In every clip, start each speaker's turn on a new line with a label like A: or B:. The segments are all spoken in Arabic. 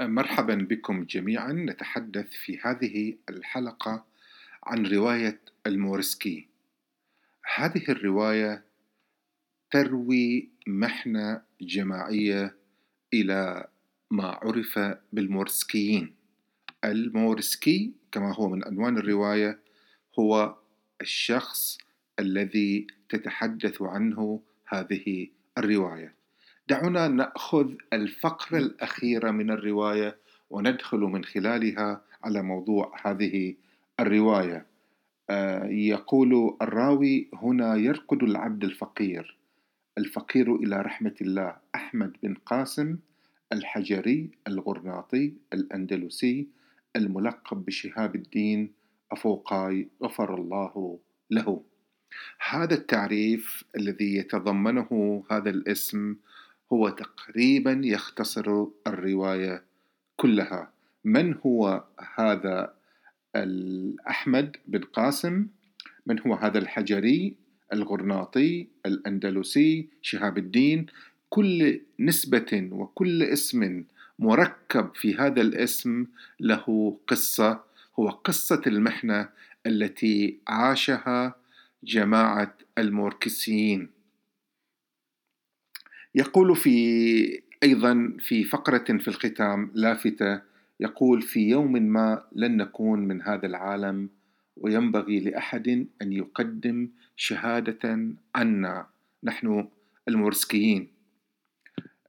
A: مرحبا بكم جميعا. نتحدث في هذه الحلقة عن رواية المورسكي. هذه الرواية تروي محنة جماعية إلى ما عرف بالمورسكيين. المورسكي كما هو من عنوان الرواية هو الشخص الذي تتحدث عنه هذه الرواية. دعونا نأخذ الفقرة الأخيرة من الرواية وندخل من خلالها على موضوع هذه الرواية. آه، يقول الراوي هنا يرقد العبد الفقير الفقير إلى رحمة الله أحمد بن قاسم الحجري الغرناطي الأندلسي الملقب بشهاب الدين أفوقاي غفر الله له. هذا التعريف الذي يتضمنه هذا الاسم هو تقريبا يختصر الرواية كلها. من هو هذا الأحمد بن قاسم؟ من هو هذا الحجري الغرناطي الأندلسي شهاب الدين؟ كل نسبة وكل اسم مركب في هذا الاسم له قصة. هو قصة المحنة التي عاشها جماعة الموركسيين يقول في أيضا في فقرة في الختام لافتة يقول في يوم ما لن نكون من هذا العالم وينبغي لأحد أن يقدم شهادة عنا نحن المورسكيين.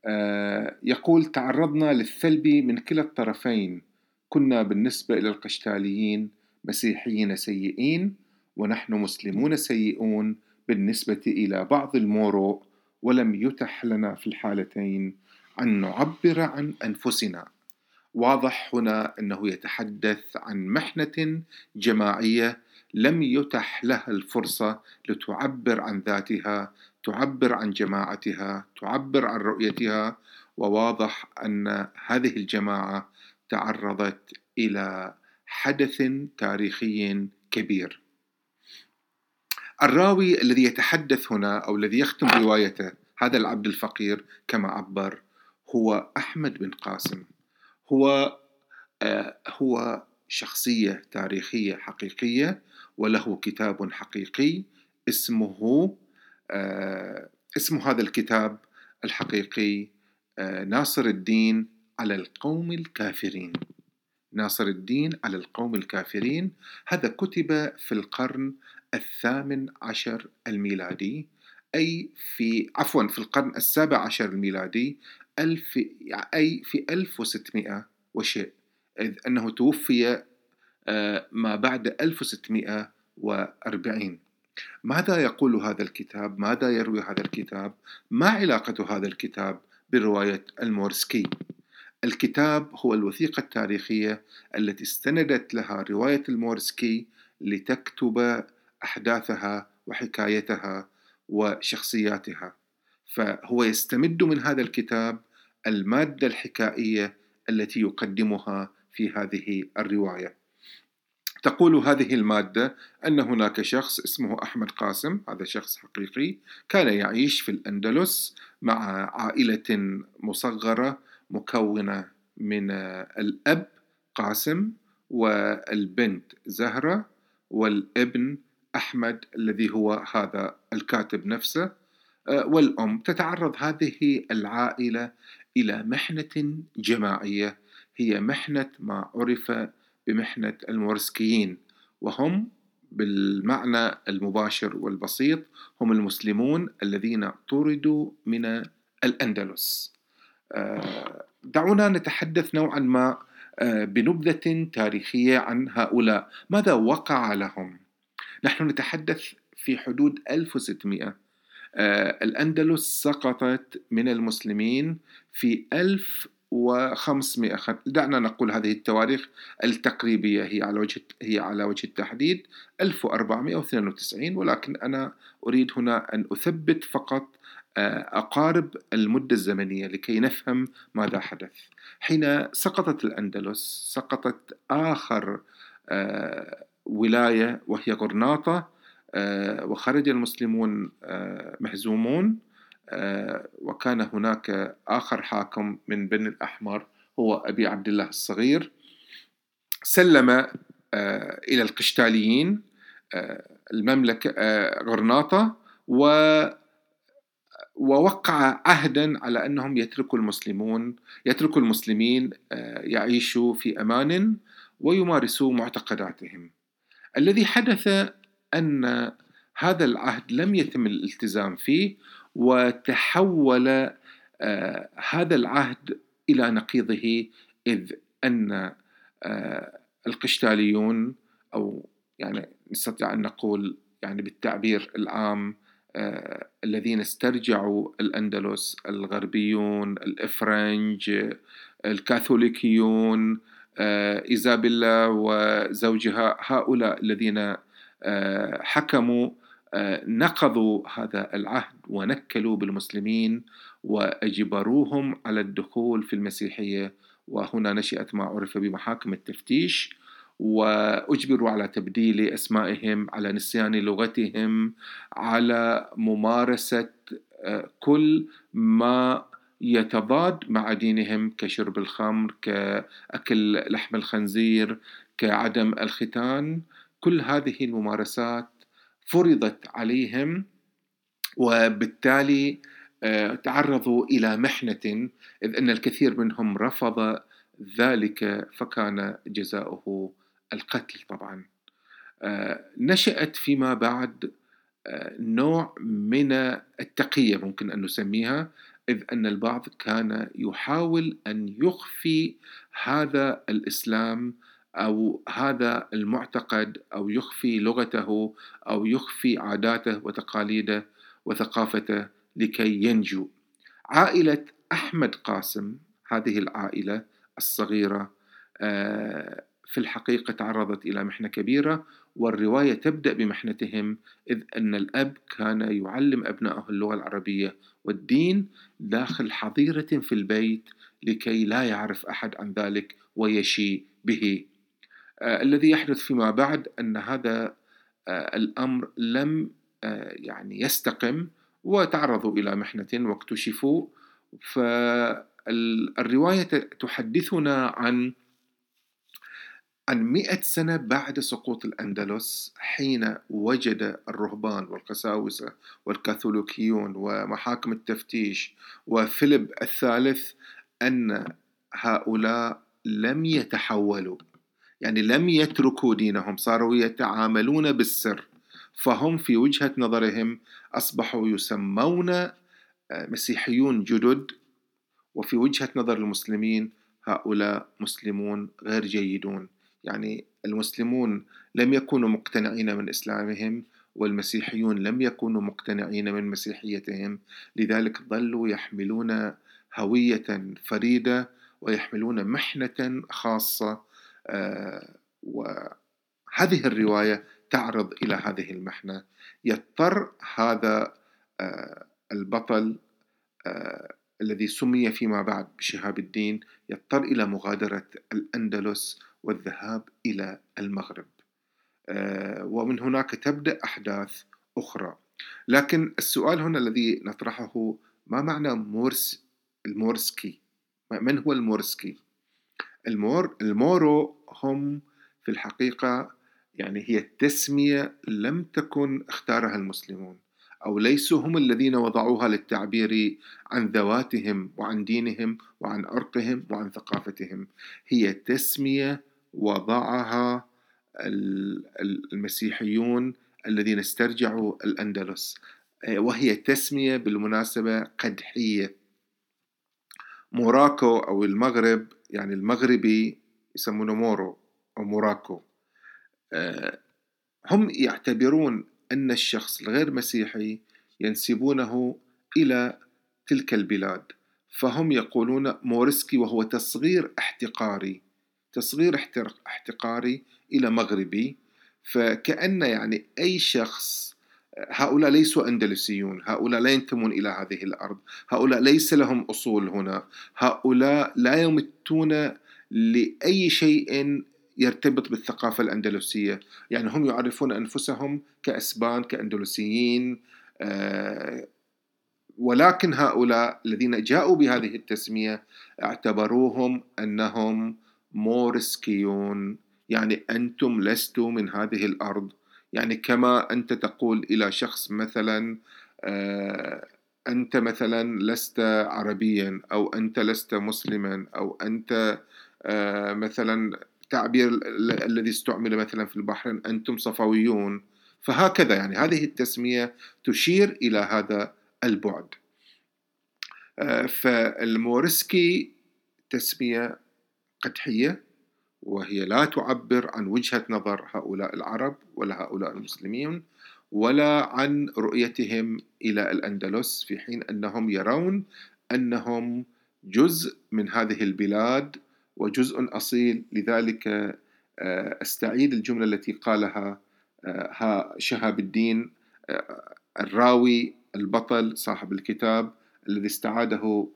A: آه، يقول تعرضنا للثلب من كلا الطرفين كنا بالنسبة إلى القشتاليين مسيحيين سيئين ونحن مسلمون سيئون بالنسبة إلى بعض المورو. ولم يتح لنا في الحالتين أن نعبر عن أنفسنا. واضح هنا أنه يتحدث عن محنة جماعية لم يتح لها الفرصة لتعبر عن ذاتها تعبر عن جماعتها تعبر عن رؤيتها وواضح أن هذه الجماعة تعرضت إلى حدث تاريخي كبير. الراوي الذي يتحدث هنا أو الذي يختم روايته هذا العبد الفقير كما عبر هو أحمد بن قاسم. هو آه هو شخصية تاريخية حقيقية وله كتاب حقيقي اسمه آه اسم هذا الكتاب الحقيقي آه ناصر الدين على القوم الكافرين. ناصر الدين على القوم الكافرين. هذا كتب في القرن الثامن عشر الميلادي أي في عفوا في القرن السابع عشر الميلادي ألف أي في 1600 وشيء إذ أنه توفي آه، ما بعد 1640 ماذا يقول هذا الكتاب؟ ماذا يروي هذا الكتاب؟ ما علاقة هذا الكتاب برواية المورسكي؟ الكتاب هو الوثيقة التاريخية التي استندت لها رواية المورسكي لتكتب أحداثها وحكايتها وشخصياتها. فهو يستمد من هذا الكتاب المادة الحكائية التي يقدمها في هذه الرواية. تقول هذه المادة أن هناك شخص اسمه أحمد قاسم هذا شخص حقيقي كان يعيش في الأندلس مع عائلة مصغرة مكونة من الأب قاسم والبنت زهرة والابن أحمد الذي هو هذا الكاتب نفسه آه، والأم تتعرض هذه العائلة إلى محنة جماعية هي محنة ما عرف بمحنة المورسكيين وهم بالمعنى المباشر والبسيط هم المسلمون الذين طردوا من الأندلس. آه، دعونا نتحدث نوعا ما آه، بنبذة تاريخية عن هؤلاء. ماذا وقع لهم؟ نحن نتحدث في حدود 1600 آه، الأندلس سقطت من المسلمين في 1500 دعنا نقول هذه التواريخ التقريبية هي على وجه هي على وجه التحديد 1492 ولكن أنا أريد هنا أن أثبت فقط آه، أقارب المدة الزمنية لكي نفهم ماذا حدث. حين سقطت الأندلس سقطت آخر آه، ولاية وهي غرناطة آه، وخرج المسلمون آه، مهزومون آه، وكان هناك آخر حاكم من بني الأحمر هو أبي عبد الله الصغير سلم إلى القشتاليين المملكة غرناطة و ووقع عهدا على أنهم يتركوا المسلمون يتركوا المسلمين يعيشوا في أمان ويمارسوا معتقداتهم. الذي حدث أن هذا العهد لم يتم الالتزام فيه وتحول آه، هذا العهد إلى نقيضه إذ أن آه، القشتاليون أو يعني نستطيع أن نقول يعني بالتعبير العام آه، الذين استرجعوا الأندلس الغربيون الإفرنج الكاثوليكيون إيزابيلا وزوجها هؤلاء الذين حكموا نقضوا هذا العهد ونكلوا بالمسلمين وأجبروهم على الدخول في المسيحية. وهنا نشأت ما عرف بمحاكم التفتيش وأجبروا على تبديل أسمائهم على نسيان لغتهم على ممارسة آه، كل ما يتضاد مع دينهم كشرب الخمر كأكل لحم الخنزير كعدم الختان. كل هذه الممارسات فرضت عليهم وبالتالي آه، تعرضوا إلى محنة إذ أن الكثير منهم رفض ذلك فكان جزاؤه القتل طبعا. آه، نشأت فيما بعد آه، نوع من التقية ممكن أن نسميها. إذ أن البعض كان يحاول أن يخفي هذا الإسلام أو هذا المعتقد أو يخفي لغته أو يخفي عاداته وتقاليده وثقافته لكي ينجو. عائلة أحمد قاسم هذه العائلة الصغيرة آه، في الحقيقة تعرضت إلى محنة كبيرة والرواية تبدأ بمحنتهم إذ أن الأب كان يعلم أبنائه اللغة العربية والدين داخل حظيرة في البيت لكي لا يعرف أحد عن ذلك ويشي به. آه الذي يحدث فيما بعد أن هذا آه الأمر لم آه يعني يستقم وتعرضوا إلى محنة واكتشفوا. فالرواية تحدثنا عن عن مئة سنة بعد سقوط الأندلس حين وجد الرهبان والقساوسة والكاثوليكيون ومحاكم التفتيش وفيليب الثالث أن هؤلاء لم يتحولوا يعني لم يتركوا دينهم صاروا يتعاملون بالسر فهم في وجهة نظرهم أصبحوا يسمون آه، مسيحيون جدد وفي وجهة نظر المسلمين هؤلاء مسلمون غير جيدون. يعني المسلمون لم يكونوا مقتنعين من إسلامهم والمسيحيون لم يكونوا مقتنعين من مسيحيتهم لذلك ظلوا يحملون هوية فريدة ويحملون محنة خاصة آه، وهذه الرواية تعرض إلى هذه المحنة. يضطر هذا آه، البطل آه، الذي سمي فيما بعد بشهاب الدين يضطر إلى مغادرة الأندلس والذهاب إلى المغرب. آه، ومن هناك تبدأ أحداث أخرى. لكن السؤال هنا الذي نطرحه ما معنى مورس المورسكي؟ من هو المورسكي؟ المور المورو هم في الحقيقة يعني هي التسمية لم تكن اختارها المسلمون أو ليسوا هم الذين وضعوها للتعبير عن ذواتهم وعن دينهم وعن عرقهم وعن ثقافتهم. هي تسمية وضعها المسيحيون الذين استرجعوا الأندلس. وهي تسمية بالمناسبة قدحية. موراكو أو المغرب يعني المغربي يسمونه مورو أو موراكو. هم يعتبرون أن الشخص الغير مسيحي ينسبونه إلى تلك البلاد. فهم يقولون مورسكي وهو تصغير احتقاري. تصغير احتقاري إلى مغربي. فكأن يعني أي شخص هؤلاء ليسوا أندلسيون هؤلاء لا ينتمون إلى هذه الأرض هؤلاء ليس لهم أصول هنا هؤلاء لا يمتون لأي شيء يرتبط بالثقافة الأندلسية. يعني هم يعرفون أنفسهم كأسبان كأندلسيين آه، ولكن هؤلاء الذين جاءوا بهذه التسمية اعتبروهم أنهم مورسكيون يعني أنتم لستوا من هذه الأرض. يعني كما أنت تقول إلى شخص مثلا آه، أنت مثلا لست عربيا أو أنت لست مسلما أو أنت آه، مثلا تعبير الذي استعمل مثلا في البحرين أنتم صفويون. فهكذا يعني هذه التسمية تشير إلى هذا البعد. آه، فالمورسكي تسمية قدحية وهي لا تعبر عن وجهة نظر هؤلاء العرب ولا هؤلاء المسلمين ولا عن رؤيتهم إلى الأندلس في حين أنهم يرون أنهم جزء من هذه البلاد وجزء أصيل. لذلك آه، أستعيد الجملة التي قالها آه، شهاب الدين آه، الراوي البطل صاحب الكتاب الذي استعاده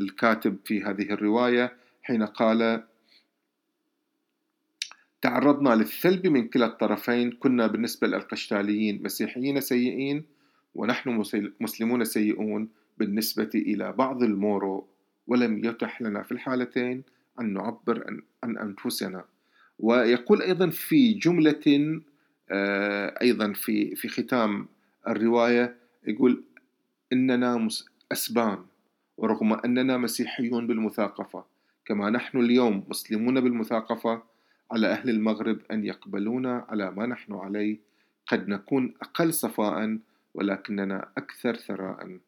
A: الكاتب في هذه الرواية. حين قال تعرضنا للثلب من كلا الطرفين كنا بالنسبة للقشتاليين مسيحيين سيئين ونحن مسلمون سيئون بالنسبة إلى بعض المورو ولم يتح لنا في الحالتين أن نعبر عن, أنفسنا. ويقول أيضا في جملة آه، أيضا في في ختام الرواية يقول إننا أسبان ورغم أننا مسيحيون بالمثاقفة. كما نحن اليوم مسلمون بالمثاقفة على أهل المغرب أن يقبلونا على ما نحن عليه. قد نكون أقل صفاء ولكننا أكثر ثراء.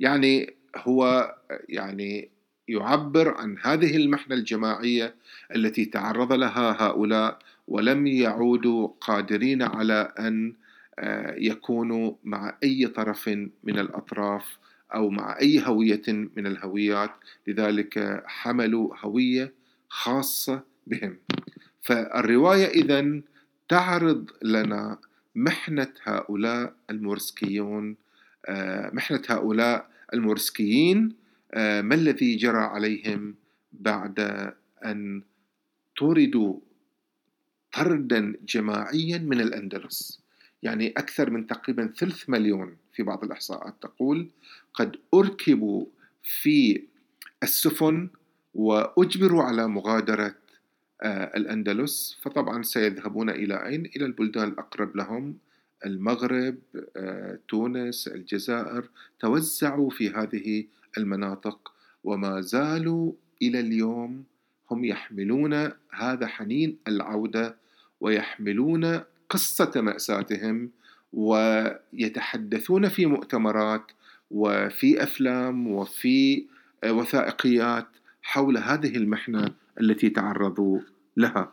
A: يعني هو يعني يعبر عن هذه المحنة الجماعية التي تعرض لها هؤلاء ولم يعودوا قادرين على أن آه، يكونوا مع أي طرف من الأطراف. أو مع أي هوية من الهويات لذلك حملوا هوية خاصة بهم. فالرواية إذا تعرض لنا محنة هؤلاء المورسكيون آه، محنة هؤلاء المورسكيين آه، ما الذي جرى عليهم بعد أن طردوا طردا جماعيا من الأندلس؟ يعني أكثر من تقريبا ثلث مليون في بعض الإحصاءات تقول قد أركبوا في السفن وأجبروا على مغادرة آه، الأندلس فطبعا سيذهبون إلى أين؟ إلى البلدان الأقرب لهم المغرب آه، تونس الجزائر توزعوا في هذه المناطق وما زالوا إلى اليوم هم يحملون هذا حنين العودة ويحملون قصة مأساتهم ويتحدثون في مؤتمرات وفي أفلام وفي وثائقيات حول هذه المحنة التي تعرضوا لها.